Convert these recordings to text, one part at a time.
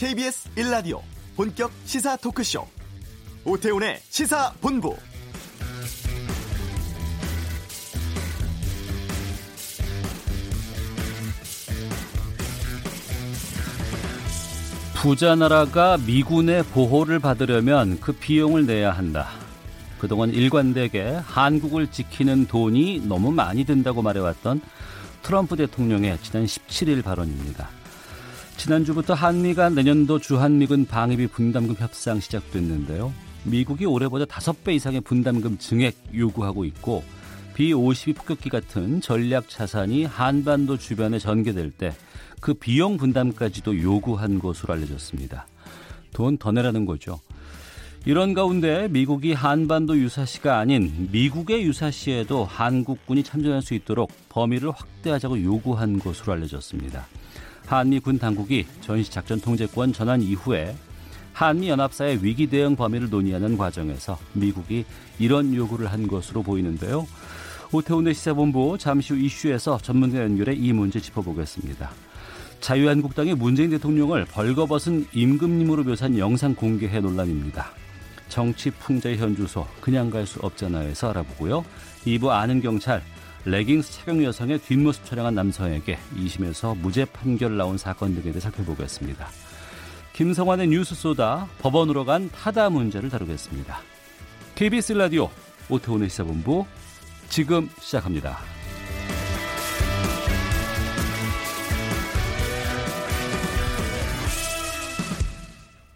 KBS 1라디오 본격 시사 토크쇼 오태훈의 시사본부 부자 나라가 미군의 보호를 받으려면 그 비용을 내야 한다. 그동안 일관되게 한국을 지키는 돈이 너무 많이 든다고 말해왔던 트럼프 대통령의 지난 17일 발언입니다. 지난주부터 한미가 내년도 주한미군 방위비 분담금 협상 시작됐는데요. 미국이 올해보다 5배 이상의 분담금 증액 요구하고 있고 B-52 폭격기 같은 전략 자산이 한반도 주변에 전개될 때 그 비용 분담까지도 요구한 것으로 알려졌습니다. 돈 더 내라는 거죠. 이런 가운데 미국이 한반도 유사시가 아닌 미국의 유사시에도 한국군이 참전할 수 있도록 범위를 확대하자고 요구한 것으로 알려졌습니다. 한미 군 당국이 전시작전 통제권 전환 이후에 한미 연합사의 위기 대응 범위를 논의하는 과정에서 미국이 이런 요구를 한 것으로 보이는데요. 오태훈의 시사본부 잠시 후 이슈에서 전문가 연결해 이 문제 짚어보겠습니다. 자유한국당이 문재인 대통령을 벌거벗은 임금님으로 묘사한 영상 공개해 논란입니다. 정치 풍자의 현주소 그냥 갈 수 없잖아요에서 알아보고요. 2부 아는 경찰 레깅스 착용 여성의 뒷모습 촬영한 남성에게 2심에서 무죄 판결 나온 사건 등에 대해 살펴보겠습니다. 김성환의 뉴스 쏘다 법원으로 간 타다 문제를 다루겠습니다. KBS 라디오 오태훈의 시사본부 지금 시작합니다.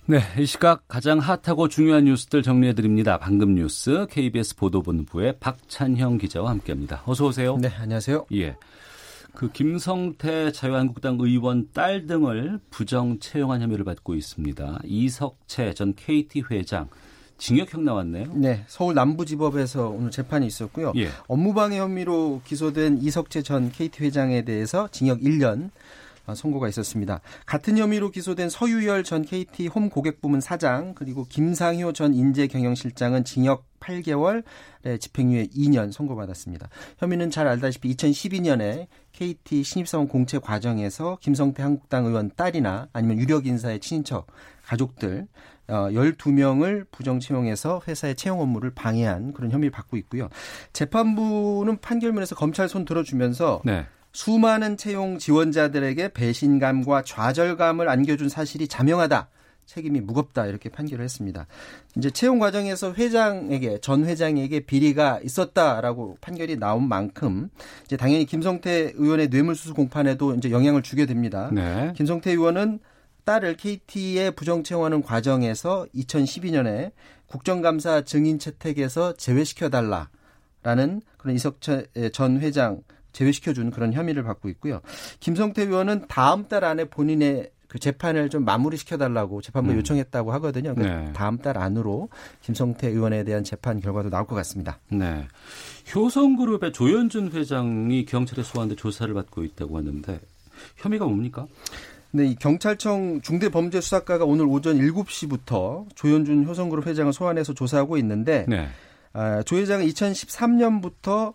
네, 이 시각 가장 핫하고 중요한 뉴스들 정리해 드립니다. 방금 뉴스 KBS 보도본부의 박찬형 기자와 함께합니다. 어서 오세요. 네, 안녕하세요. 예. 그 김성태 자유한국당 의원 딸 등을 부정 채용한 혐의를 받고 있습니다. 이석채 전 KT 회장 징역형 나왔네요. 네, 서울 남부지법에서 오늘 재판이 있었고요. 예. 업무방해 혐의로 기소된 이석채 전 KT 회장에 대해서 징역 1년 선고가 있었습니다. 같은 혐의로 기소된 서유열 전 KT 홈 고객 부문 사장 그리고 김상효 전 인재경영실장은 징역 8개월 집행유예 2년 선고받았습니다. 혐의는 잘 알다시피 2012년에 KT 신입사원 공채 과정에서 김성태 한국당 의원 딸이나 아니면 유력 인사의 친인척 가족들 12명을 부정 채용해서 회사의 채용 업무를 방해한 그런 혐의를 받고 있고요. 재판부는 판결문에서 검찰 손 들어주면서 네. 수많은 채용 지원자들에게 배신감과 좌절감을 안겨준 사실이 자명하다. 책임이 무겁다 이렇게 판결을 했습니다. 이제 채용 과정에서 회장에게 전 회장에게 비리가 있었다라고 판결이 나온 만큼 이제 당연히 김성태 의원의 뇌물수수 공판에도 이제 영향을 주게 됩니다. 네. 김성태 의원은 딸을 KT에 부정 채용하는 과정에서 2012년에 국정감사 증인 채택에서 제외시켜 달라라는 그런 이석철 전 회장 제외시켜준 그런 혐의를 받고 있고요. 김성태 의원은 다음 달 안에 본인의 그 재판을 좀 마무리 시켜달라고 재판부 음. 요청했다고 하거든요. 그러니까 네. 다음 달 안으로 김성태 의원에 대한 재판 결과도 나올 것 같습니다. 네. 효성그룹의 조현준 회장이 경찰에 소환돼 조사를 받고 있다고 하는데 혐의가 뭡니까? 네, 이 경찰청 중대범죄수사과가 오늘 오전 7시부터 조현준 효성그룹 회장을 소환해서 조사하고 있는데 네. 아, 조 회장은 2013년부터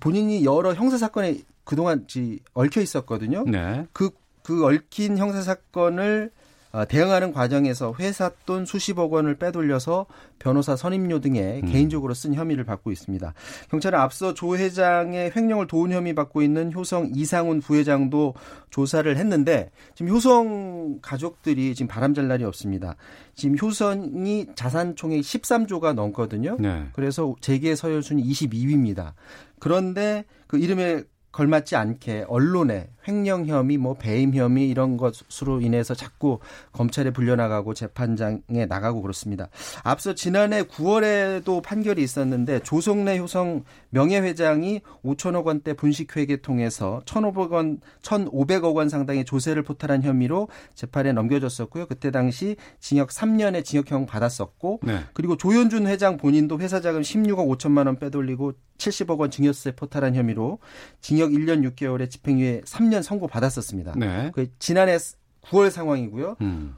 본인이 여러 형사 사건에 그동안 얽혀 있었거든요. 네. 그, 그 얽힌 형사 사건을 어, 대응하는 과정에서 회사 돈 수십억 원을 빼돌려서 변호사 선임료 등에 음. 개인적으로 쓴 혐의를 받고 있습니다. 경찰은 앞서 조 회장의 횡령을 도운 혐의 받고 있는 효성 이상훈 부회장도 조사를 했는데 지금 효성 가족들이 지금 바람잘 날이 없습니다. 지금 효성이 자산 총액 13조가 넘거든요. 네. 그래서 재계 서열 순위 22위입니다. 그런데 그 이름에 걸맞지 않게 언론에 횡령 혐의, 뭐 배임 혐의 이런 것으로 인해서 자꾸 검찰에 불려나가고 재판장에 나가고 그렇습니다. 앞서 지난해 9월에도 판결이 있었는데 조성래 효성 명예회장이 5천억 원대 분식회계 통해서 1,500억 원, 1,500억 원 상당의 조세를 포탈한 혐의로 재판에 넘겨졌었고요. 그때 당시 징역 3년의 징역형 받았었고 네. 그리고 조현준 회장 본인도 회사 자금 16억 5천만 원 빼돌리고 70억 원 증여세 포탈한 혐의로 징역 1년 6개월에 집행유예 3년 선고 받았었습니다. 네. 그 지난해 9월 상황이고요. 음.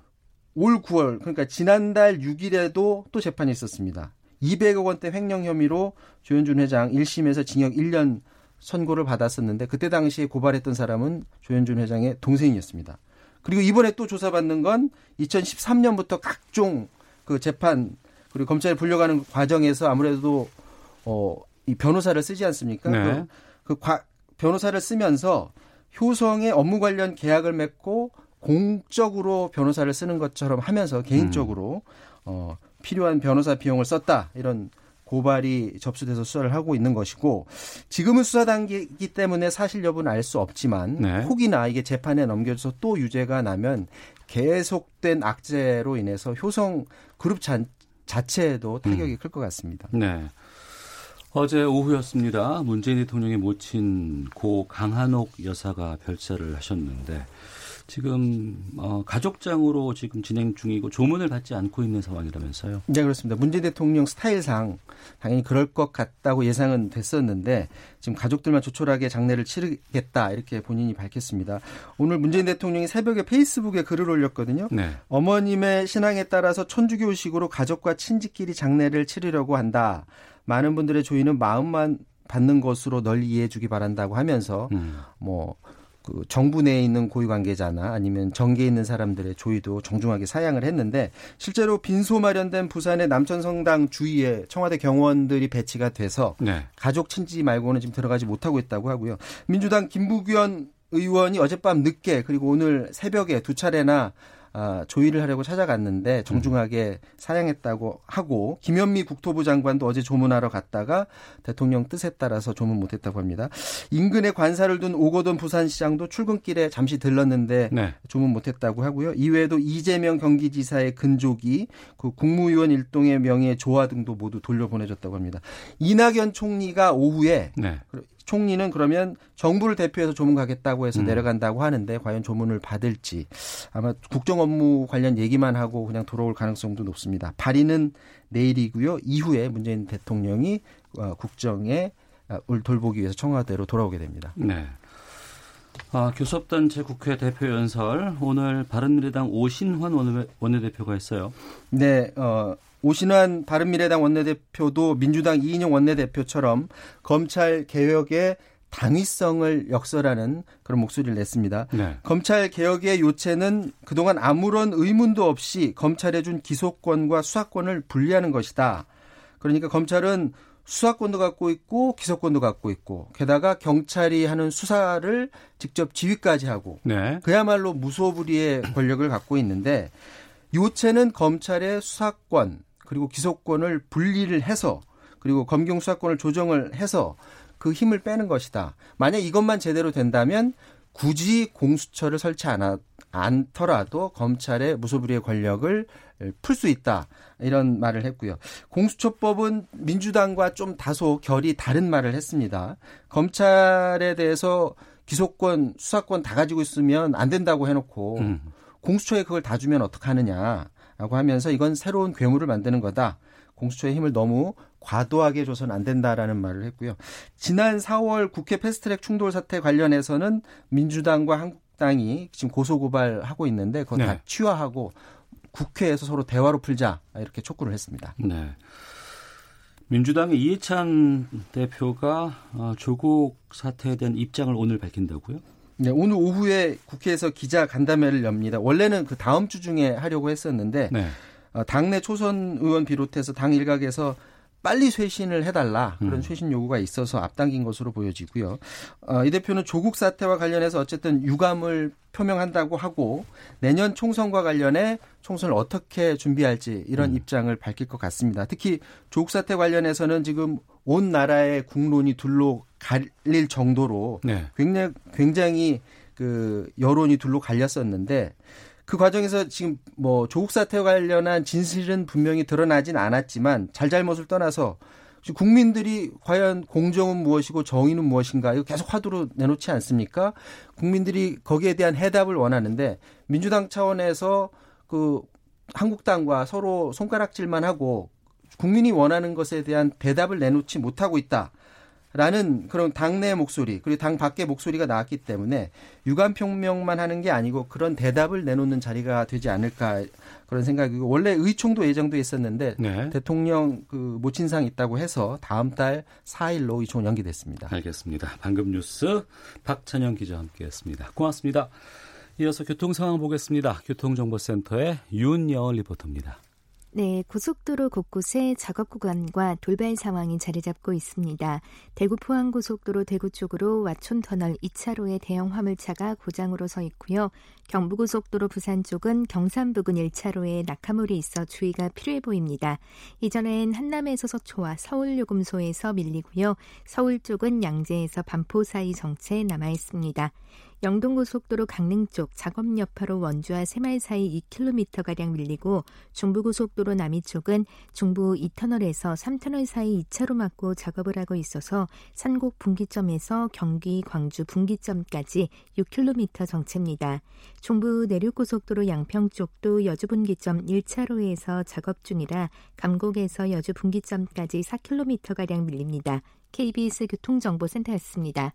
올 9월 그러니까 지난달 6일에도 또 재판이 있었습니다. 200억 원대 횡령 혐의로 조현준 회장 1심에서 징역 1년 선고를 받았었는데 그때 당시에 고발했던 사람은 조현준 회장의 동생이었습니다. 그리고 이번에 또 조사받는 건 2013년부터 각종 그 재판 그리고 검찰에 불려가는 과정에서 아무래도 어 이 변호사를 쓰지 않습니까? 네. 그, 그 과, 변호사를 쓰면서 효성의 업무 관련 계약을 맺고 공적으로 변호사를 쓰는 것처럼 하면서 개인적으로 음. 어 필요한 변호사 비용을 썼다 이런 고발이 접수돼서 수사를 하고 있는 것이고 지금은 수사 단계이기 때문에 사실 여부는 알 수 없지만 네. 혹이나 이게 재판에 넘겨져서 또 유죄가 나면 계속된 악재로 인해서 효성 그룹 자, 자체에도 타격이 음. 클것 같습니다. 네. 어제 오후였습니다. 문재인 대통령의 모친 고 강한옥 여사가 별세를 하셨는데 지금 어, 가족장으로 지금 진행 중이고 조문을 받지 않고 있는 상황이라면서요. 네 그렇습니다. 문재인 대통령 스타일상 당연히 그럴 것 같다고 예상은 됐었는데 지금 가족들만 조촐하게 장례를 치르겠다 이렇게 본인이 밝혔습니다. 오늘 문재인 대통령이 새벽에 페이스북에 글을 올렸거든요. 네. 어머님의 신앙에 따라서 천주교식으로 가족과 친지끼리 장례를 치르려고 한다. 많은 분들의 조의는 마음만 받는 것으로 널리 이해해 주기 바란다고 하면서 음. 뭐그 정부 내에 있는 고위 관계자나 아니면 정계에 있는 사람들의 조의도 정중하게 사양을 했는데 실제로 빈소 마련된 부산의 남천성당 주위에 청와대 경호원들이 배치가 돼서 네. 가족 친지 말고는 지금 들어가지 못하고 있다고 하고요. 민주당 김부겸 의원이 어젯밤 늦게 그리고 오늘 새벽에 두 차례나 아, 조의를 하려고 찾아갔는데 정중하게 사양했다고 하고 김현미 국토부 장관도 어제 조문하러 갔다가 대통령 뜻에 따라서 조문 못했다고 합니다. 인근에 관사를 둔 오거돈 부산시장도 출근길에 잠시 들렀는데 네. 조문 못했다고 하고요. 이외에도 이재명 경기지사의 근족이 그 국무위원 일동의 명예 조화 등도 모두 돌려보내줬다고 합니다. 이낙연 총리가 오후에 네. 총리는 그러면 정부를 대표해서 조문 가겠다고 해서 음. 내려간다고 하는데 과연 조문을 받을지 아마 국정 업무 관련 얘기만 하고 그냥 돌아올 가능성도 높습니다. 발의는 내일이고요. 이후에 문재인 대통령이 어, 국정에 어, 돌보기 위해서 청와대로 돌아오게 됩니다. 네. 아, 교섭단체 국회 대표 연설 오늘 바른미래당 오신환 원내대표가 했어요. 네, 어, 오신환 바른미래당 원내대표도 민주당 이인영 원내대표처럼 검찰 개혁의 당위성을 역설하는 그런 목소리를 냈습니다. 네. 검찰 개혁의 요체는 그동안 아무런 의문도 없이 검찰에 준 기소권과 수사권을 분리하는 것이다. 그러니까 검찰은 수사권도 갖고 있고 기소권도 갖고 있고 게다가 경찰이 하는 수사를 직접 지휘까지 하고 네. 그야말로 무소불위의 권력을 갖고 있는데 요체는 검찰의 수사권 그리고 기소권을 분리를 해서 그리고 검경 수사권을 조정을 해서 그 힘을 빼는 것이다. 만약 이것만 제대로 된다면 굳이 공수처를 설치 않아, 않더라도 검찰의 무소불위의 권력을 풀 수 있다. 이런 말을 했고요. 공수처법은 민주당과 좀 다소 결이 다른 말을 했습니다. 검찰에 대해서 기소권, 수사권 다 가지고 있으면 안 된다고 해놓고 음. 공수처에 그걸 다 주면 어떡하느냐. 라고 하면서 이건 새로운 괴물을 만드는 거다. 공수처의 힘을 너무 과도하게 줘서는 안 된다라는 말을 했고요. 지난 4월 국회 패스트트랙 충돌 사태 관련해서는 민주당과 한국당이 지금 고소 고발하고 있는데 그거 네. 다 취하하고 국회에서 서로 대화로 풀자 이렇게 촉구를 했습니다. 네. 민주당의 이해찬 대표가 어, 조국 사태에 대한 입장을 오늘 밝힌다고요? 네, 오늘 오후에 국회에서 기자 간담회를 엽니다. 원래는 그 다음 주 중에 하려고 했었는데 네. 어, 당내 초선 의원 비롯해서 당 일각에서 빨리 쇄신을 해달라 그런 음. 쇄신 요구가 있어서 앞당긴 것으로 보여지고요. 어, 이 대표는 조국 사태와 관련해서 어쨌든 유감을 표명한다고 하고 내년 총선과 관련해 총선을 어떻게 준비할지 이런 음. 입장을 밝힐 것 같습니다. 특히 조국 사태 관련해서는 지금 온 나라의 국론이 둘로 갈릴 정도로 네. 굉장히 굉장히 그 여론이 둘로 갈렸었는데 그 과정에서 지금 뭐 조국 사태와 관련한 진실은 분명히 드러나진 않았지만 잘잘못을 떠나서 국민들이 과연 공정은 무엇이고 정의는 무엇인가 이거 계속 화두로 내놓지 않습니까? 국민들이 거기에 대한 해답을 원하는데 민주당 차원에서 그 한국당과 서로 손가락질만 하고 국민이 원하는 것에 대한 대답을 내놓지 못하고 있다. 라는 그런 당내 목소리 그리고 당 밖의 목소리가 나왔기 때문에 유감 평명만 하는 게 아니고 그런 대답을 내놓는 자리가 되지 않을까 그런 생각이고 원래 의총도 예정돼 있었는데 네. 대통령 그 모친상 있다고 해서 다음 달 4일로 의총 연기됐습니다. 알겠습니다. 방금 뉴스 박찬영 기자와 함께했습니다. 고맙습니다. 이어서 교통 상황 보겠습니다. 교통정보센터의 윤여은 리포터입니다. 네, 고속도로 곳곳에 작업 구간과 돌발 상황이 자리 잡고 있습니다. 대구 포항 고속도로 대구 쪽으로 와촌 터널 2차로에 대형 화물차가 고장으로 서 있고요. 경부고속도로 부산 쪽은 경산 부근 1차로에 낙하물이 있어 주의가 필요해 보입니다. 이전엔 한남에서 서초와 서울 요금소에서 밀리고요. 서울 쪽은 양재에서 반포 사이 정체 남아 있습니다. 영동고속도로 강릉 쪽 작업 여파로 원주와 새말 사이 2km가량 밀리고 중부고속도로 남이 쪽은 중부 2터널에서 3터널 사이 2차로 막고 작업을 하고 있어서 산곡 분기점에서 경기 광주 분기점까지 6km 정체입니다. 중부 내륙고속도로 양평 쪽도 여주 분기점 1차로에서 작업 중이라 감곡에서 여주 분기점까지 4km가량 밀립니다. KBS 교통정보센터였습니다.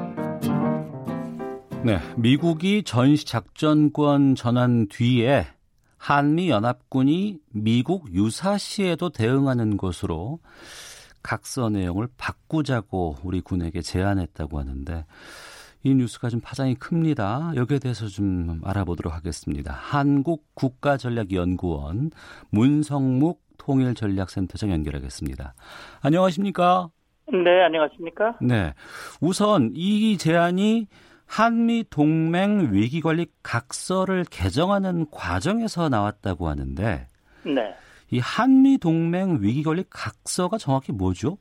네, 미국이 전시 작전권 전환 뒤에 한미 연합군이 미국 유사시에도 대응하는 것으로 각서 내용을 바꾸자고 우리 군에게 제안했다고 하는데 이 뉴스가 좀 파장이 큽니다. 여기에 대해서 좀 알아보도록 하겠습니다. 한국 국가전략연구원 문성묵 통일전략센터장 연결하겠습니다. 안녕하십니까? 네, 안녕하십니까? 네. 우선 이 제안이 한미 동맹 위기 관리 각서를 개정하는 과정에서 나왔다고 하는데 네. 이 한미 동맹 위기 관리 각서가 정확히 뭐죠?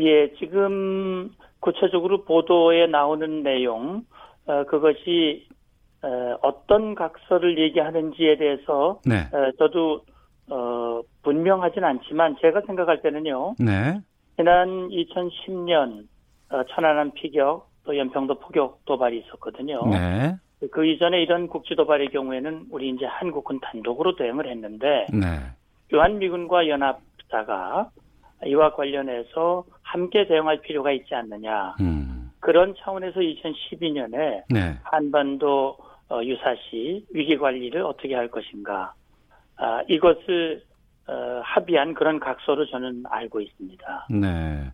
예, 지금 구체적으로 보도에 나오는 내용 어, 그것이 어, 어떤 각서를 얘기하는지에 대해서 네. 어, 저도 어, 분명하진 않지만 제가 생각할 때는요. 네. 지난 2010년 어, 천안함 피격 또 연평도 포격 도발이 있었거든요. 네. 그 이전에 이런 국지 도발의 경우에는 우리 이제 한국은 단독으로 대응을 했는데 네. 유한미군과 연합사가 이와 관련해서 함께 대응할 필요가 있지 않느냐. 음. 그런 차원에서 2012년에 네. 한반도 어, 유사시 위기 관리를 어떻게 할 것인가. 아, 이것을 어, 합의한 그런 각서로 저는 알고 있습니다. 네.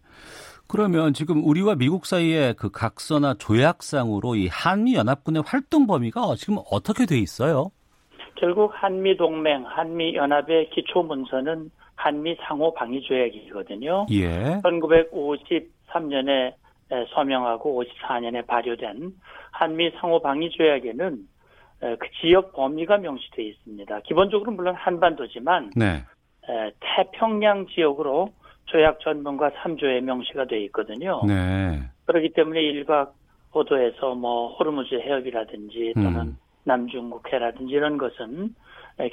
그러면 지금 우리와 미국 사이의 그 각서나 조약상으로 이 한미 연합군의 활동 범위가 지금 어떻게 돼 있어요? 결국 한미 동맹, 한미 연합의 기초 문서는 한미 상호 방위 조약이거든요. 예. 1953년에 서명하고 54년에 발효된 한미 상호 방위 조약에는 그 지역 범위가 명시되어 있습니다. 기본적으로 물론 한반도지만 네. 태평양 지역으로 조약 전문과 3조에 명시가 되어 있거든요. 네. 그렇기 때문에 일각 보도에서 뭐 호르무즈 해협이라든지 또는 음. 남중국 해라든지 이런 것은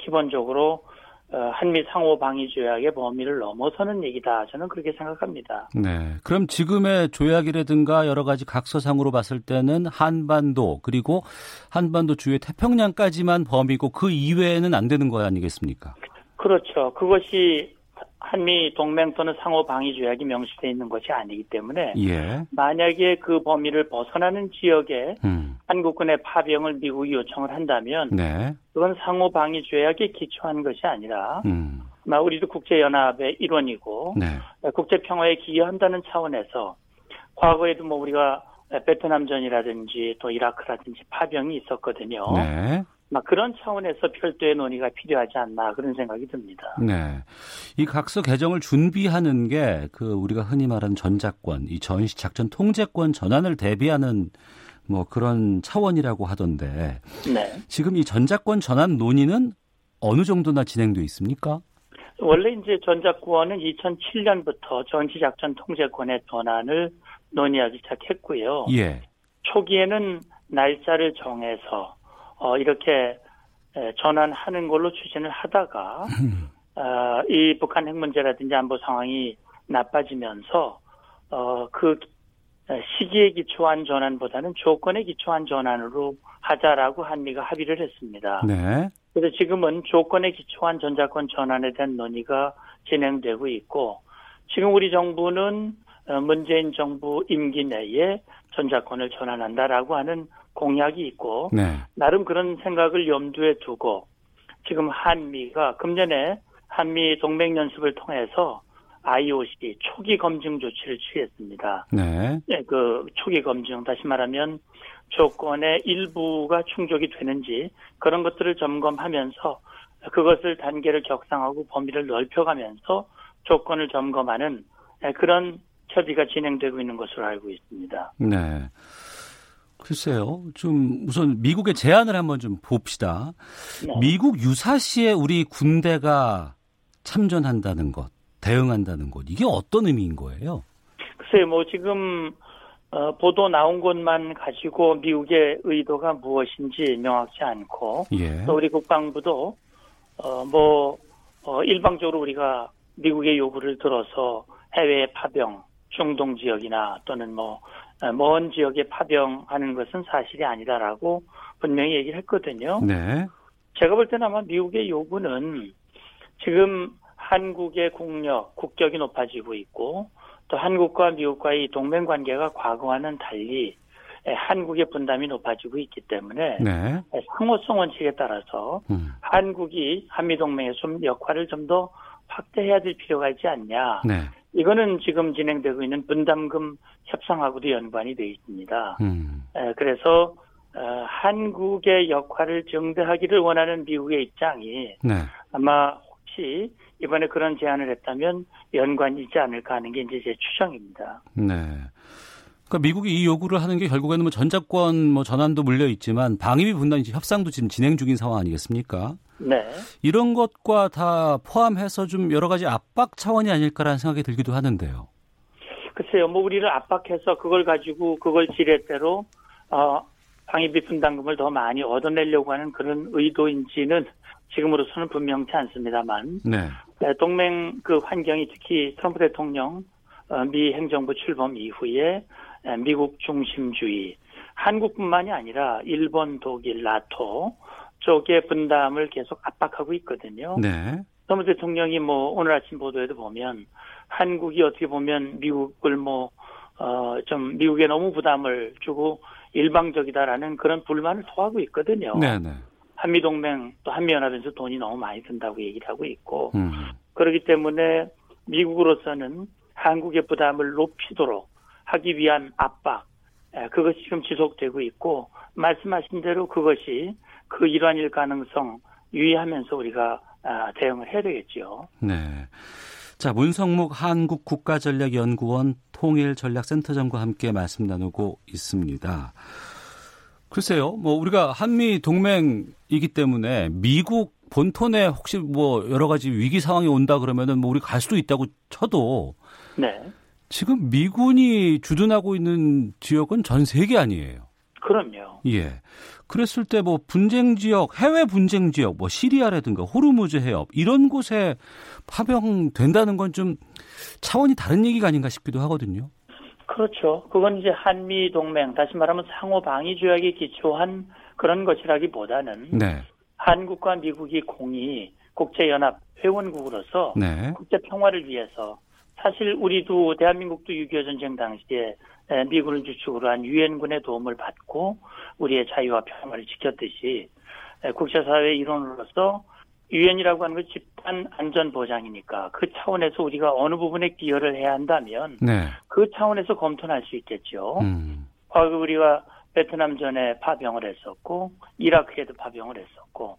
기본적으로 어, 한미 상호 방위 조약의 범위를 넘어서는 얘기다. 저는 그렇게 생각합니다. 네. 그럼 지금의 조약이라든가 여러 가지 각서상으로 봤을 때는 한반도 그리고 한반도 주의 태평양까지만 범위고 그 이외에는 안 되는 거 아니겠습니까? 그렇죠. 그것이 한미 동맹 또는 상호 방위 조약이 명시되어 있는 것이 아니기 때문에 예. 만약에 그 범위를 벗어나는 지역에 음. 한국군의 파병을 미국이 요청을 한다면 네. 그건 상호 방위 조약에 기초한 것이 아니라 음. 우리도 국제 연합의 일원이고 네. 국제 평화에 기여한다는 차원에서 과거에도 뭐 우리가 베트남전이라든지 또 이라크라든지 파병이 있었거든요. 네. 막 그런 차원에서 별도의 논의가 필요하지 않나 그런 생각이 듭니다. 네. 이 각서 개정을 준비하는 게 그 우리가 흔히 말하는 전작권, 이 전시 작전 통제권 전환을 대비하는 뭐 그런 차원이라고 하던데. 네. 지금 이 전작권 전환 논의는 어느 정도나 진행돼 있습니까? 원래 이제 전작권은 2007년부터 전시작전 통제권의 전환을 논의하기 시작했고요. 예. 초기에는 날짜를 정해서 어, 이렇게 전환하는 걸로 추진을 하다가 어, 이 북한 핵 문제라든지 안보 상황이 나빠지면서 어, 그 시기에 기초한 전환보다는 조건에 기초한 전환으로 하자라고 한미가 합의를 했습니다. 네. 그래서 지금은 조건에 기초한 전자권 전환에 대한 논의가 진행되고 있고 지금 우리 정부는 어, 문재인 정부 임기 내에 전자권을 전환한다라고 하는 공약이 있고 네. 나름 그런 생각을 염두에 두고 지금 한미가 금년에 한미 동맹 연습을 통해서 IOC 초기 검증 조치를 취했습니다. 네. 네. 그 초기 검증 다시 말하면 조건의 일부가 충족이 되는지 그런 것들을 점검하면서 그것을 단계를 격상하고 범위를 넓혀가면서 조건을 점검하는 그런 협의가 진행되고 있는 것으로 알고 있습니다. 네. 글쎄요. 좀 우선 미국의 제안을 한번 좀 봅시다. 네. 미국 유사시에 우리 군대가 참전한다는 것, 대응한다는 것, 이게 어떤 의미인 거예요? 글쎄요. 뭐 지금 어, 보도 나온 것만 가지고 미국의 의도가 무엇인지 명확치 않고 예. 또 우리 국방부도 어, 뭐 어, 일방적으로 우리가 미국의 요구를 들어서 해외 파병, 중동 지역이나 또는 뭐 먼 지역에 파병하는 것은 사실이 아니다라고 분명히 얘기를 했거든요. 네. 제가 볼 때는 아마 미국의 요구는 지금 한국의 국력, 국격이 높아지고 있고 또 한국과 미국과의 동맹 관계가 과거와는 달리 한국의 분담이 높아지고 있기 때문에 네. 상호성 원칙에 따라서 음. 한국이 한미 동맹의 좀 역할을 좀 더 확대해야 될 필요가 있지 않냐. 네. 이거는 지금 진행되고 있는 분담금 협상하고도 연관이 되어 있습니다. 음. 그래서 어, 한국의 역할을 정대하기를 원하는 미국의 입장이 네. 아마 혹시 이번에 그런 제안을 했다면 연관이 있지 않을까 하는 게 이제 제 추정입니다. 네. 그러니까 미국이 이 요구를 하는 게 결국에는 뭐 전자권 뭐 전환도 물려 있지만 방위비 분담 협상도 지금 진행 중인 상황 아니겠습니까? 네. 이런 것과 다 포함해서 좀 여러 가지 압박 차원이 아닐까라는 생각이 들기도 하는데요. 글쎄요, 뭐 우리를 압박해서 그걸 가지고 그걸 지렛대로 어, 방위비 분담금을 더 많이 얻어내려고 하는 그런 의도인지는 지금으로서는 분명치 않습니다만 네. 네. 동맹 그 환경이 특히 트럼프 대통령 어, 미 행정부 출범 이후에 미국 중심주의 한국뿐만이 아니라 일본, 독일, 나토 쪽의 분담을 계속 압박하고 있거든요. 네. 트럼프 대통령이 뭐 오늘 아침 보도에도 보면 한국이 어떻게 보면 미국을 뭐 어, 좀 미국에 너무 부담을 주고 일방적이다라는 그런 불만을 토하고 있거든요. 네네. 네. 한미동맹 또 한미연합에서 돈이 너무 많이 든다고 얘기를 하고 있고 음. 그렇기 때문에 미국으로서는 한국의 부담을 높이도록 하기 위한 압박 그것이 지금 지속되고 있고 말씀하신 대로 그것이 그 일환일 가능성 유의하면서 우리가 아, 대응을 해야 되겠죠. 네. 자, 문성묵 한국 국가전략연구원 통일전략센터장과 함께 말씀 나누고 있습니다. 글쎄요, 뭐 우리가 한미 동맹이기 때문에 미국 본토에 혹시 뭐 여러 가지 위기 상황이 온다 그러면은 뭐 우리 갈 수도 있다고 쳐도 네. 지금 미군이 주둔하고 있는 지역은 전 세계 아니에요. 그럼요. 예. 그랬을 때 뭐 분쟁 지역, 해외 분쟁 지역, 뭐 시리아라든가 호르무즈 해협 이런 곳에 파병된다는 건 좀 차원이 다른 얘기가 아닌가 싶기도 하거든요. 그렇죠. 그건 이제 한미 동맹, 다시 말하면 상호 방위 조약에 기초한 그런 것이라기보다는 네. 한국과 미국이 공이 국제연합 회원국으로서 네. 국제 평화를 위해서 사실 우리도 대한민국도 6.25 전쟁 당시에 미군을 주축으로 한 유엔군의 도움을 받고 우리의 자유와 평화를 지켰듯이 국제사회의 일원으로서 유엔이라고 하는 건 집단 안전 보장이니까 그 차원에서 우리가 어느 부분에 기여를 해야 한다면 네. 그 차원에서 검토할 수 있겠죠. 음. 과거 우리가 베트남 전에 파병을 했었고 이라크에도 파병을 했었고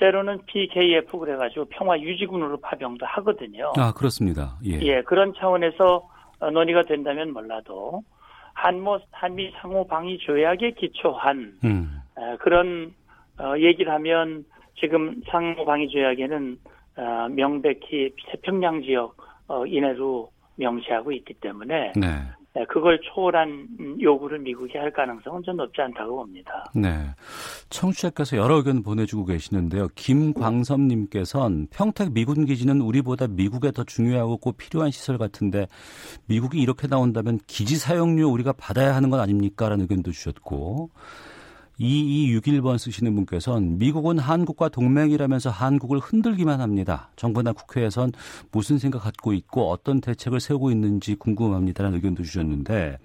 때로는 PKF 그래가지고 평화 유지군으로 파병도 하거든요. 아 그렇습니다. 예, 예 그런 차원에서 논의가 된다면 몰라도 한모 한미 상호 방위 조약에 기초한 음. 그런 어, 얘기를 하면 지금 상호 방위 조약에는 어, 명백히 태평양 지역 어, 이내로 명시하고 있기 때문에 네. 네, 그걸 초월한 요구를 미국이 할 가능성은 좀 높지 않다고 봅니다. 네. 청취자께서 여러 의견 보내주고 계시는데요. 김광섭님께서는 평택 미군 기지는 우리보다 미국에 더 중요하고 꼭 필요한 시설 같은데 미국이 이렇게 나온다면 기지 사용료 우리가 받아야 하는 건 아닙니까? 라는 의견도 주셨고 2261번 쓰시는 분께서는 미국은 한국과 동맹이라면서 한국을 흔들기만 합니다. 정부나 국회에선 무슨 생각 갖고 있고 어떤 대책을 세우고 있는지 궁금합니다라는 의견도 주셨는데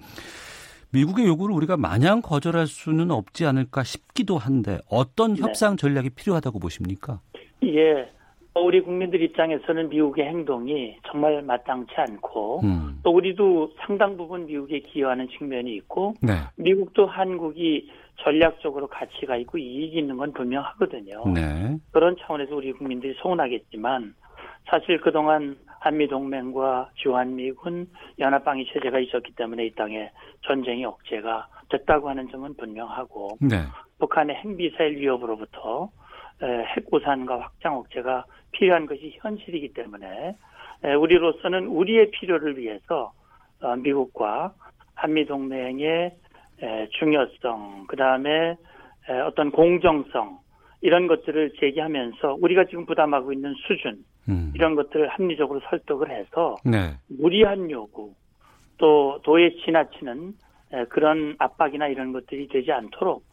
미국의 요구를 우리가 마냥 거절할 수는 없지 않을까 싶기도 한데 어떤 네. 협상 전략이 필요하다고 보십니까? 예. 우리 국민들 입장에서는 미국의 행동이 정말 마땅치 않고 음. 또 우리도 상당 부분 미국에 기여하는 측면이 있고 네. 미국도 한국이 전략적으로 가치가 있고 이익이 있는 건 분명하거든요. 네. 그런 차원에서 우리 국민들이 서운하겠지만 사실 그동안 한미동맹과 주한미군 연합방위 체제가 있었기 때문에 이 땅에 전쟁이 억제가 됐다고 하는 점은 분명하고 네. 북한의 핵미사일 위협으로부터 핵우산과 확장 억제가 필요한 것이 현실이기 때문에 우리로서는 우리의 필요를 위해서 어, 미국과 한미 동맹의 중요성, 그 다음에 어떤 공정성 이런 것들을 제기하면서 우리가 지금 부담하고 있는 수준 음. 이런 것들을 합리적으로 설득을 해서 네. 무리한 요구 또 도에 지나치는 그런 압박이나 이런 것들이 되지 않도록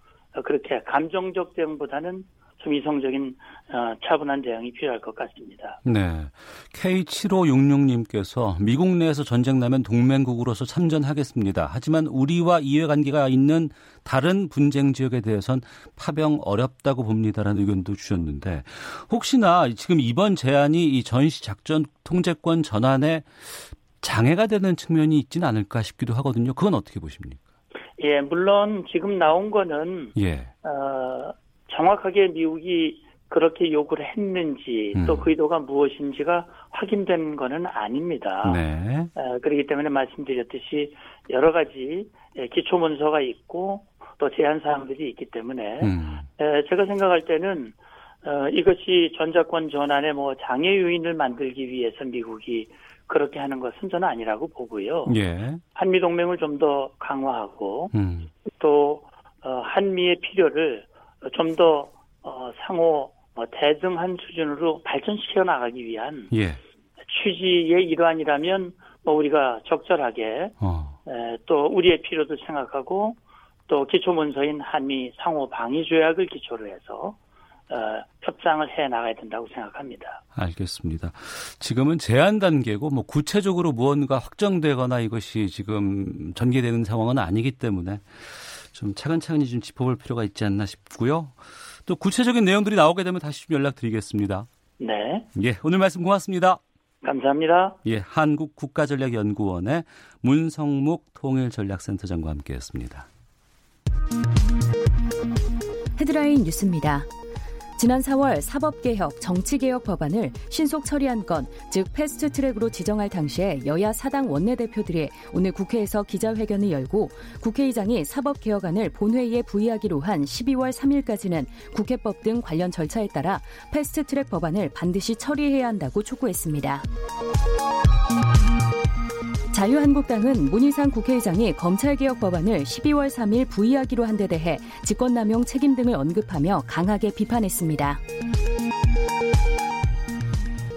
그렇게 감정적 대응보다는 좀 이성적인 어, 차분한 대응이 필요할 것 같습니다. 네. K7566님께서 미국 내에서 전쟁 나면 동맹국으로서 참전하겠습니다. 하지만 우리와 이해관계가 있는 다른 분쟁 지역에 대해선 파병 어렵다고 봅니다라는 의견도 주셨는데 혹시나 지금 이번 제안이 이 전시 작전 통제권 전환에 장애가 되는 측면이 있지는 않을까 싶기도 하거든요. 그건 어떻게 보십니까? 예, 물론 지금 나온 거는 예. 어, 정확하게 미국이 그렇게 요구를 했는지 음. 또그 의도가 무엇인지가 확인된 것은 아닙니다. 네. 어, 그렇기 때문에 말씀드렸듯이 여러 가지 예, 기초 문서가 있고 또 제한 사항들이 있기 때문에 음. 에, 제가 생각할 때는 어, 이것이 전자권 전환에 뭐 장애 요인을 만들기 위해서 미국이 그렇게 하는 것은 저는 아니라고 보고요. 예. 한미 동맹을 좀 더 강화하고 음. 또 어, 한미의 필요를 좀더 어, 상호 어, 대등한 수준으로 발전시켜 나가기 위한 예. 취지의 일환이라면 뭐 우리가 적절하게 어. 에, 또 우리의 필요도 생각하고 또 기초 문서인 한미 상호 방위 조약을 기초로 해서 어, 협상을 해 나가야 된다고 생각합니다. 알겠습니다. 지금은 제한 단계고 뭐 구체적으로 무언가 확정되거나 이것이 지금 전개되는 상황은 아니기 때문에 좀 차근차근히 좀 짚어볼 필요가 있지 않나 싶고요. 또 구체적인 내용들이 나오게 되면 다시 좀 연락드리겠습니다. 네. 예, 오늘 말씀 고맙습니다. 감사합니다. 예, 한국 국가전략연구원의 문성묵 통일전략센터장과 함께했습니다. 헤드라인 뉴스입니다. 지난 4월 사법개혁, 정치개혁 법안을 신속 처리한 건, 즉 패스트 트랙으로 지정할 당시에 여야 사당 원내대표들이 오늘 국회에서 기자회견을 열고 국회의장이 사법개혁안을 본회의에 부의하기로 한 12월 3일까지는 국회법 등 관련 절차에 따라 패스트 트랙 법안을 반드시 처리해야 한다고 촉구했습니다. 자유한국당은 문희상 국회의장이 검찰개혁 법안을 12월 3일 부의하기로 한 데 대해 직권남용 책임 등을 언급하며 강하게 비판했습니다.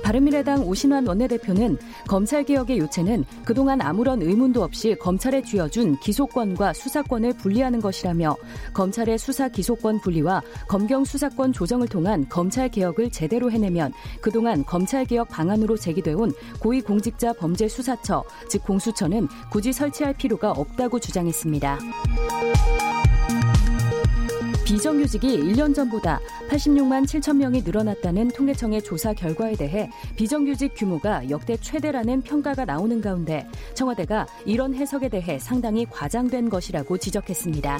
바른미래당 오신환 원내대표는 검찰개혁의 요체는 그동안 아무런 의문도 없이 검찰에 쥐어준 기소권과 수사권을 분리하는 것이라며 검찰의 수사 기소권 분리와 검경 수사권 조정을 통한 검찰개혁을 제대로 해내면 그동안 검찰개혁 방안으로 제기돼온 고위공직자 범죄수사처, 즉 공수처는 굳이 설치할 필요가 없다고 주장했습니다. 비정규직이 1년 전보다 86만 7천 명이 늘어났다는 통계청의 조사 결과에 대해 비정규직 규모가 역대 최대라는 평가가 나오는 가운데 청와대가 이런 해석에 대해 상당히 과장된 것이라고 지적했습니다.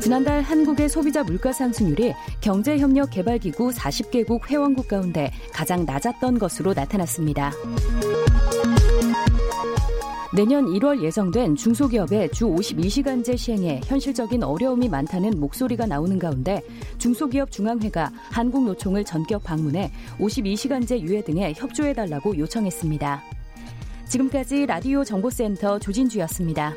지난달 한국의 소비자 물가 상승률이 경제협력개발기구 40개국 회원국 가운데 가장 낮았던 것으로 나타났습니다. 내년 1월 예정된 중소기업의 주 52시간제 시행에 현실적인 어려움이 많다는 목소리가 나오는 가운데 중소기업 중앙회가 한국노총을 전격 방문해 52시간제 유예 등에 협조해달라고 요청했습니다. 지금까지 라디오 정보센터 조진주였습니다.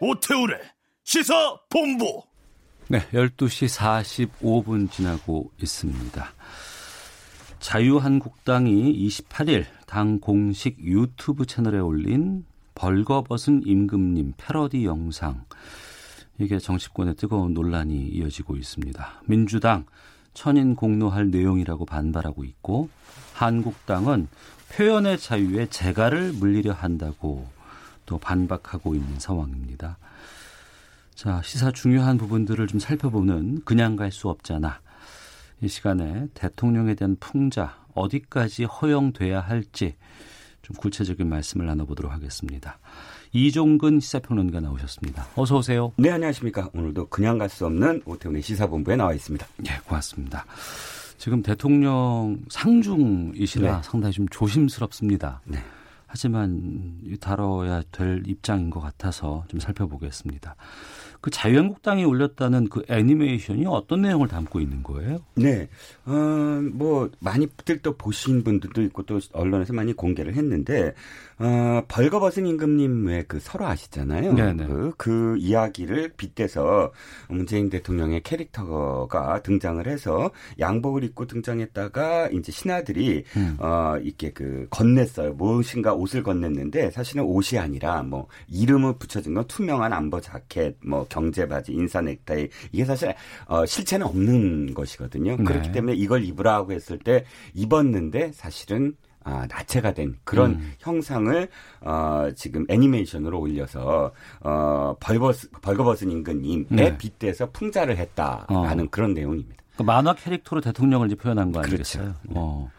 오태우래 시사 본부. 네, 12시 45분 지나고 있습니다. 자유한국당이 28일 당 공식 유튜브 채널에 올린 벌거벗은 임금님 패러디 영상. 이게 정치권의 뜨거운 논란이 이어지고 있습니다. 민주당 천인 공노할 내용이라고 반발하고 있고 한국당은 표현의 자유에 재갈을 물리려 한다고 또 반박하고 있는 상황입니다. 자, 시사 중요한 부분들을 좀 살펴보는 그냥 갈 수 없잖아. 이 시간에 대통령에 대한 풍자 어디까지 허용돼야 할지 좀 구체적인 말씀을 나눠보도록 하겠습니다. 이종근 시사평론가 나오셨습니다. 어서 오세요. 네, 안녕하십니까. 오늘도 그냥 갈 수 없는 오태훈의 시사본부에 나와 있습니다. 네, 고맙습니다. 지금 대통령 상중이시라 네. 상당히 좀 조심스럽습니다. 네. 하지만 다뤄야 될 입장인 것 같아서 좀 살펴보겠습니다. 그 자유한국당이 올렸다는 그 애니메이션이 어떤 내용을 담고 있는 거예요? 네, 어, 뭐 많이들 또 보신 분들도 있고 또 언론에서 많이 공개를 했는데 어, 벌거벗은 임금님 의그 설화 아시잖아요. 네네. 그, 그 이야기를 빗대서 문재인 대통령의 캐릭터가 등장을 해서 양복을 입고 등장했다가 이제 신하들이 음. 어, 이렇게 그 건넸어요. 무엇인가 옷을 건넸는데 사실은 옷이 아니라 뭐 이름을 붙여진 건 투명한 암버 자켓, 뭐 경제 바지, 인사 넥타이 이게 사실 어, 실체는 없는 것이거든요. 네. 그렇기 때문에 이걸 입으라고 했을 때 입었는데 사실은 아, 나체가 된 그런 음. 형상을 어, 지금 애니메이션으로 올려서 어, 벌거벗, 벌거벗은 임금님에 네. 빗대서 풍자를 했다라는 어. 그런 내용입니다. 그 만화 캐릭터로 대통령을 이제 표현한 거 아니겠어요? 그렇죠. 네. 어.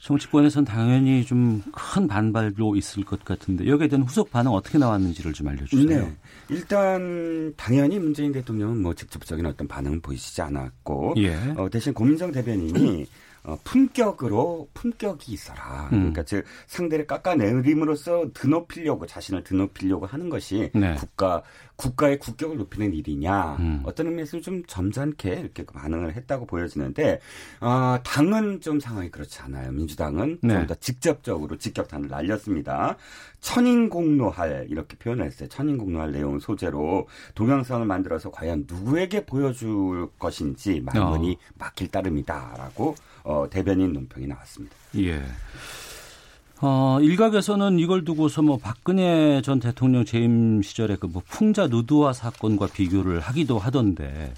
정치권에서는 당연히 좀 큰 반발도 있을 것 같은데 여기에 대한 후속 반응 어떻게 나왔는지를 좀 알려주세요. 네. 일단 당연히 문재인 대통령은 뭐 직접적인 어떤 반응은 보이시지 않았고 예. 어, 대신 고민정 대변인이 어, 품격으로 품격이 있어라. 음. 그러니까 즉 상대를 깎아내림으로써 드높이려고 자신을 드높이려고 하는 것이 네. 국가 국가의 국격을 높이는 일이냐. 음. 어떤 의미에서 좀 점잖게 이렇게 반응을 했다고 보여지는데 어, 당은 좀 상황이 그렇지 않아요. 민주당은 네. 좀더 직접적으로 직격탄을 날렸습니다. 천인공노할 이렇게 표현을 했어요. 천인공노할 내용 소재로 동영상을 만들어서 과연 누구에게 보여줄 것인지 말문이 어. 막힐 따름이다라고 어, 대변인 논평이 나왔습니다. 예. 어, 일각에서는 이걸 두고서 뭐 박근혜 전 대통령 재임 시절에 그 뭐 풍자 누드화 사건과 비교를 하기도 하던데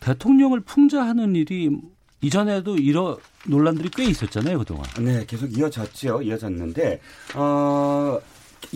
대통령을 풍자하는 일이 이전에도 이런 논란들이 꽤 있었잖아요, 그동안. 네, 계속 이어졌죠. 이어졌는데, 어,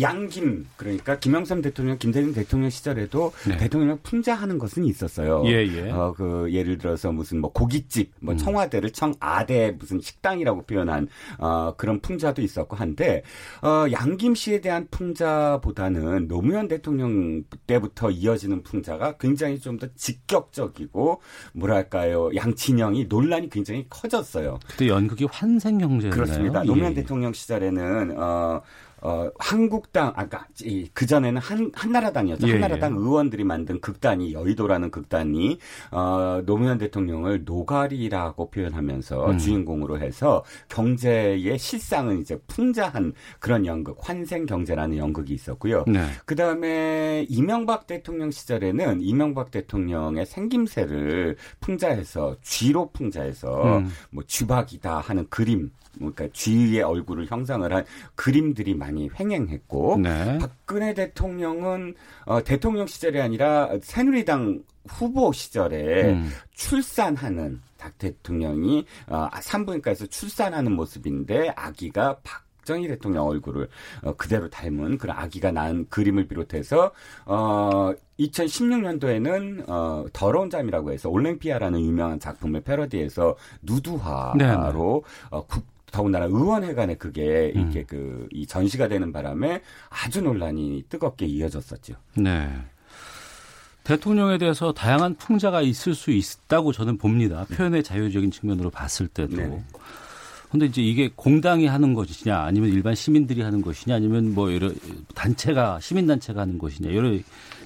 양김 그러니까 김영삼 대통령, 김대중 대통령 시절에도 네. 대통령 풍자하는 것은 있었어요. 예, 예. 어, 그 예를 들어서 무슨 뭐 고깃집, 뭐 음. 청와대를 청아대 무슨 식당이라고 표현한 어, 그런 풍자도 있었고 한데 어, 양김 씨에 대한 풍자보다는 노무현 대통령 때부터 이어지는 풍자가 굉장히 좀 더 직격적이고 뭐랄까요 양친형이 논란이 굉장히 커졌어요. 그때 연극이 환생 경제였나요? 그렇습니다. 노무현 예. 대통령 시절에는 어, 어, 한국당, 아까 그 전에는 한 한나라당이었죠. 예, 한나라당 예. 의원들이 만든 극단이 여의도라는 극단이 어, 노무현 대통령을 노가리라고 표현하면서 음. 주인공으로 해서 경제의 실상은 이제 풍자한 그런 연극, 환생 경제라는 연극이 있었고요. 네. 그 다음에 이명박 대통령 시절에는 이명박 대통령의 생김새를 풍자해서 쥐로 풍자해서 음. 뭐 쥐박이다 하는 그림 그러니까 쥐의 얼굴을 형상을 한 그림들이 많이 횡행했고 네. 박근혜 대통령은 어, 대통령 시절이 아니라 새누리당 후보 시절에 음. 출산하는 박 대통령이 어, 산부인과에서 출산하는 모습인데 아기가 박 박정희 대통령 얼굴을 어, 그대로 닮은 그런 아기가 낳은 그림을 비롯해서 어 2016년도에는 어 더러운 잠이라고 해서 올랭피아라는 유명한 작품을 패러디해서 누드화로 네, 네. 어, 국 더군다나 의원회관에 그게 음. 이렇게 그이 전시가 되는 바람에 아주 논란이 뜨겁게 이어졌었죠. 네. 대통령에 대해서 다양한 풍자가 있을 수 있다고 저는 봅니다. 표현의 자유적인 측면으로 봤을 때도. 네. 근데 이제 이게 공당이 하는 것이냐 아니면 일반 시민들이 하는 것이냐 아니면 뭐 여러 단체가 시민 단체가 하는 것이냐 여러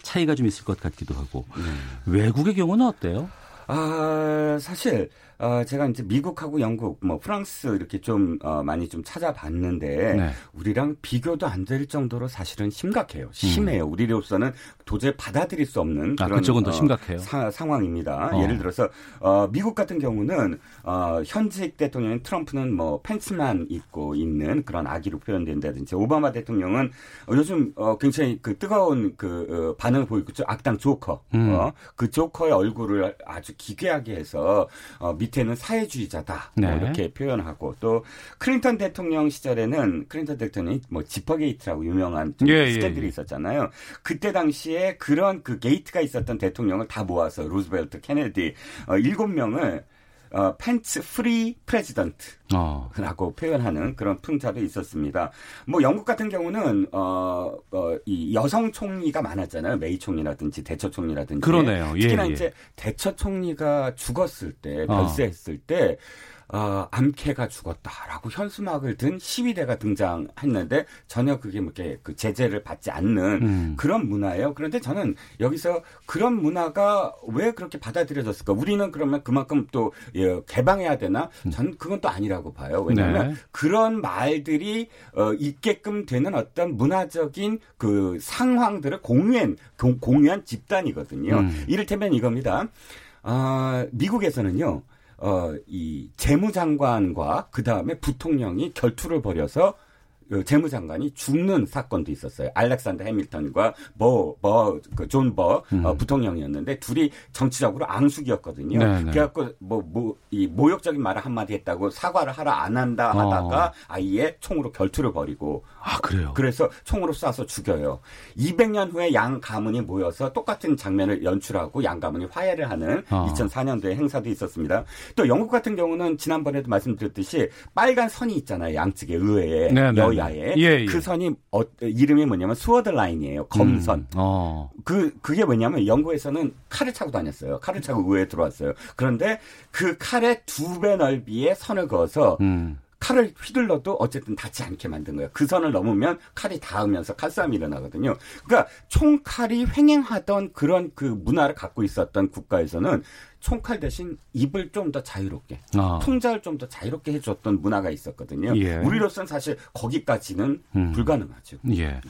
차이가 좀 있을 것 같기도 하고 음. 외국의 경우는 어때요? 아 사실 어, 제가 이제 미국하고 영국, 뭐 프랑스 이렇게 좀 어, 많이 좀 찾아봤는데 네. 우리랑 비교도 안 될 정도로 사실은 심각해요. 심해요. 음. 우리로서는 도저히 받아들일 수 없는 아, 그런 그쪽은 더 어, 심각해요. 사, 상황입니다. 어. 예를 들어서 어, 미국 같은 경우는 어, 현직 대통령인 트럼프는 뭐 펜스만 입고 있는 그런 아기로 표현된다든지 오바마 대통령은 어, 요즘 어, 굉장히 그 뜨거운 그 어, 반응을 보이고 있죠. 악당 조커. 음. 어, 그 조커의 얼굴을 아주 기괴하게 해서 어, 밑에는 사회주의자다. 뭐 네. 뭐 이렇게 표현하고 또 클린턴 대통령 시절에는 클린턴 대통령이 뭐 지퍼게이트라고 유명한 예, 예, 스캔들이 예. 있었잖아요. 그때 당시에 그런 그 게이트가 있었던 대통령을 다 모아서 루즈벨트, 케네디 어, 일곱 명을 어, pants free president라고 어. 표현하는 그런 풍자도 있었습니다. 뭐 영국 같은 경우는 어, 어, 이 여성 총리가 많았잖아요. 메이 총리라든지 대처 총리라든지. 그러네요. 예, 특히나 예. 이제 대처 총리가 죽었을 때 어. 별세했을 때 어, 암캐가 죽었다라고 현수막을 든 시위대가 등장했는데 전혀 그게 뭐 이렇게 그 제재를 받지 않는 음. 그런 문화예요. 그런데 저는 여기서 그런 문화가 왜 그렇게 받아들여졌을까? 우리는 그러면 그만큼 또 예, 개방해야 되나? 음. 저는 그건 또 아니라고 봐요. 왜냐하면 네. 그런 말들이 어, 있게끔 되는 어떤 문화적인 그 상황들을 공유한 공유한 집단이거든요. 음. 이를테면 이겁니다. 아, 미국에서는요. 어, 이 재무장관과 그 다음에 부통령이 결투를 벌여서 그 재무장관이 죽는 사건도 있었어요. 알렉산더 해밀턴과 뭐, 뭐, 그존 버, 음. 어, 부통령이었는데 둘이 정치적으로 앙숙이었거든요. 네네. 네. 그래갖고 뭐, 뭐, 이 모욕적인 말을 한마디 했다고 사과를 하라 안 한다 하다가 어. 아예 총으로 결투를 벌이고. 아, 그래요? 그래서 총으로 쏴서 죽여요. 200년 후에 양 가문이 모여서 똑같은 장면을 연출하고 양 가문이 화해를 하는 어. 2004년도에 행사도 있었습니다. 또 영국 같은 경우는 지난번에도 말씀드렸듯이 빨간 선이 있잖아요. 양측의 의회에. 네네. 야에 예, 예. 그 선이 어, 이름이 뭐냐면 스워드 라인이에요. 검선. 음. 어. 그 그게 뭐냐면 영국에서는 칼을 차고 다녔어요. 칼을 차고 의회에 들어왔어요. 그런데 그 칼의 두 배 넓이의 선을 그어서 음. 칼을 휘둘러도 어쨌든 닿지 않게 만든 거예요. 그 선을 넘으면 칼이 닿으면서 칼싸움이 일어나거든요. 그러니까 총칼이 횡행하던 그런 그 문화를 갖고 있었던 국가에서는 총칼 대신 입을 좀 더 자유롭게 아. 풍자를 좀 더 자유롭게 해줬던 문화가 있었거든요. 예. 우리로서는 사실 거기까지는 음. 불가능하죠. 예.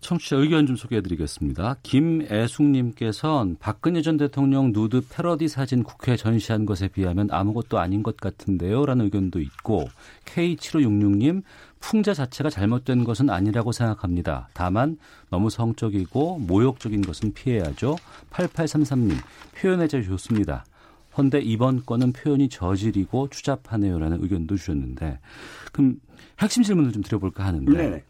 청취자 의견 좀 소개해드리겠습니다. 김애숙님께서는 박근혜 전 대통령 누드 패러디 사진 국회에 전시한 것에 비하면 아무것도 아닌 것 같은데요. 라는 의견도 있고 K7566님 풍자 자체가 잘못된 것은 아니라고 생각합니다. 다만 너무 성적이고 모욕적인 것은 피해야죠. 8833님 표현의 자유 좋습니다. 헌데 이번 건은 표현이 저질이고 추잡하네요라는 의견도 주셨는데 그럼 핵심 질문을 좀 드려볼까 하는데 네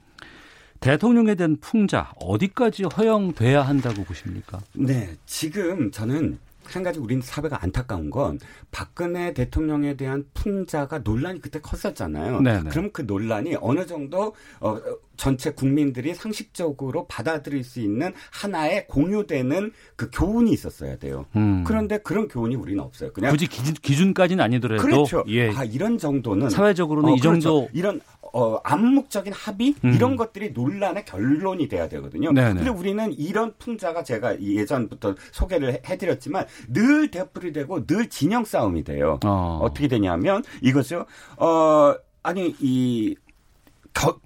대통령에 대한 풍자 어디까지 허용돼야 한다고 보십니까? 네, 지금 저는 한 가지 우리는 사회가 안타까운 건 박근혜 대통령에 대한 풍자가 논란이 그때 컸었잖아요. 네네. 그럼 그 논란이 어느 정도 어, 전체 국민들이 상식적으로 받아들일 수 있는 하나의 공유되는 그 교훈이 있었어야 돼요. 음. 그런데 그런 교훈이 우리는 없어요. 그냥 굳이 기준, 까지는 아니더라도 그렇죠. 예. 아 이런 정도는 사회적으로는 어, 이 정도 그렇죠. 이런 어, 암묵적인 합의 음. 이런 것들이 논란의 결론이 돼야 되거든요. 네네. 근데 우리는 이런 풍자가 제가 예전부터 소개를 해드렸지만 늘 대풀이 되고 늘 진영 싸움이 돼요. 어. 어떻게 되냐면 이것을 어 아니 이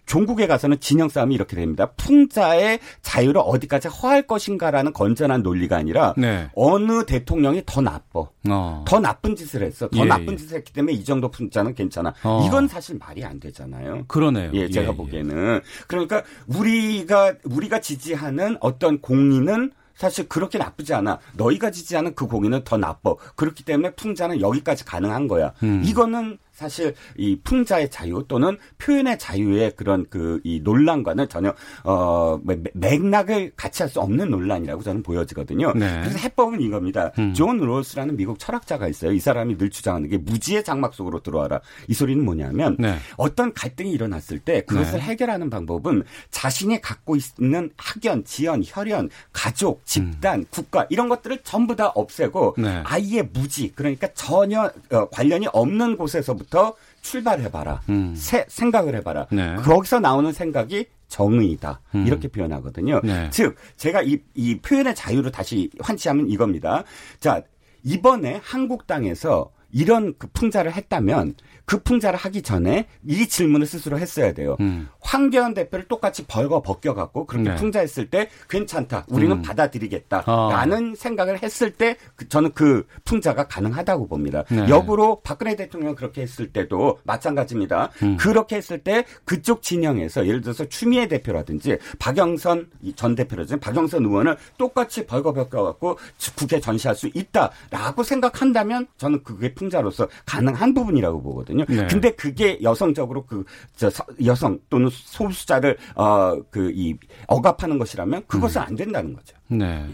종국에 가서는 진영 싸움이 이렇게 됩니다. 풍자의 자유를 어디까지 허할 것인가라는 건전한 논리가 아니라 네. 어느 대통령이 더 나빠, 어. 더 나쁜 짓을 했어, 더 예, 나쁜 예. 짓을 했기 때문에 이 정도 풍자는 괜찮아. 어. 이건 사실 말이 안 되잖아요. 그러네요. 예, 제가 예, 예. 보기에는 그러니까 우리가 우리가 지지하는 어떤 공리는 사실 그렇게 나쁘지 않아. 너희가 지지하는 그 공인은 더 나빠. 그렇기 때문에 풍자는 여기까지 가능한 거야. 음. 이거는 사실 이 풍자의 자유 또는 표현의 자유의 그런 그 이 논란과는 전혀 어 맥락을 같이 할 수 없는 논란이라고 저는 보여지거든요. 네. 그래서 해법은 이겁니다. 음. 존 롤스라는 미국 철학자가 있어요. 이 사람이 늘 주장하는 게 무지의 장막 속으로 들어와라. 이 소리는 뭐냐면 네. 어떤 갈등이 일어났을 때 그것을 네. 해결하는 방법은 자신이 갖고 있는 학연, 지연, 혈연, 가족, 집단, 음. 국가 이런 것들을 전부 다 없애고 네. 아예 무지 그러니까 전혀 어, 관련이 없는 곳에서부터 거기서부터 출발해봐라. 음. 새, 생각을 해봐라. 네. 거기서 나오는 생각이 정의다. 음. 이렇게 표현하거든요. 네. 즉, 제가 이, 이 표현의 자유를 다시 환치하면 이겁니다. 자, 이번에 한국 땅에서 이런 그 풍자를 했다면 그 풍자를 하기 전에 이 질문을 스스로 했어야 돼요. 음. 황교안 대표를 똑같이 벌거 벗겨갖고 그렇게 네. 풍자했을 때 괜찮다. 우리는 음. 받아들이겠다라는 어. 생각을 했을 때 그, 저는 그 풍자가 가능하다고 봅니다. 네. 역으로 박근혜 대통령 그렇게 했을 때도 마찬가지입니다. 음. 그렇게 했을 때 그쪽 진영에서 예를 들어서 추미애 대표라든지 박영선 전 대표라든지 박영선 의원을 똑같이 벌거 벗겨갖고 국회 전시할 수 있다라고 생각한다면 저는 그게 풍 자로서 가능한 부분이라고 보거든요. 네. 근데 그게 여성적으로 그저 여성 또는 소수자를 어 그 이 억압하는 것이라면 그것은 음. 안 된다는 거죠. 네.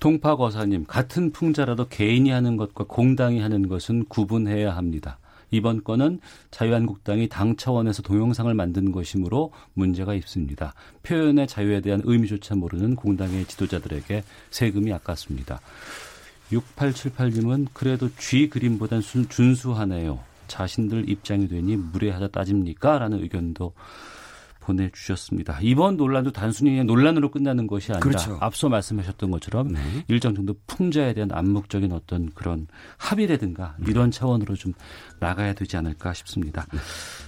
동파 거사님 같은 풍자라도 개인이 하는 것과 공당이 하는 것은 구분해야 합니다. 이번 건은 자유한국당이 당 차원에서 동영상을 만든 것이므로 문제가 있습니다. 표현의 자유에 대한 의미조차 모르는 공당의 지도자들에게 세금이 아깝습니다. 6878님은 그래도 쥐 그림보단 준수하네요. 자신들 입장이 되니 무례하다 따집니까? 라는 의견도 보내주셨습니다. 이번 논란도 단순히 논란으로 끝나는 것이 아니라 그렇죠. 앞서 말씀하셨던 것처럼 네. 일정 정도 풍자에 대한 암묵적인 어떤 그런 합의라든가 이런 차원으로 좀 나가야 되지 않을까 싶습니다. 네.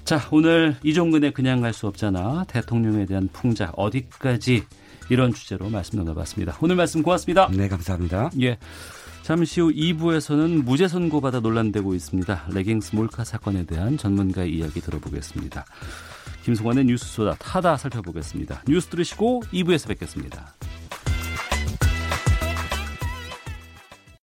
자, 오늘 이종근의 그냥 갈 수 없잖아. 대통령에 대한 풍자 어디까지 이런 주제로 말씀 나눠봤습니다. 오늘 말씀 고맙습니다. 네, 감사합니다. 예. 잠시 후 2부에서는 무죄 선고받아 논란되고 있습니다. 레깅스 몰카 사건에 대한 전문가의 이야기 들어보겠습니다. 김송환의 뉴스 소다 타다 살펴보겠습니다. 뉴스 들으시고 2부에서 뵙겠습니다.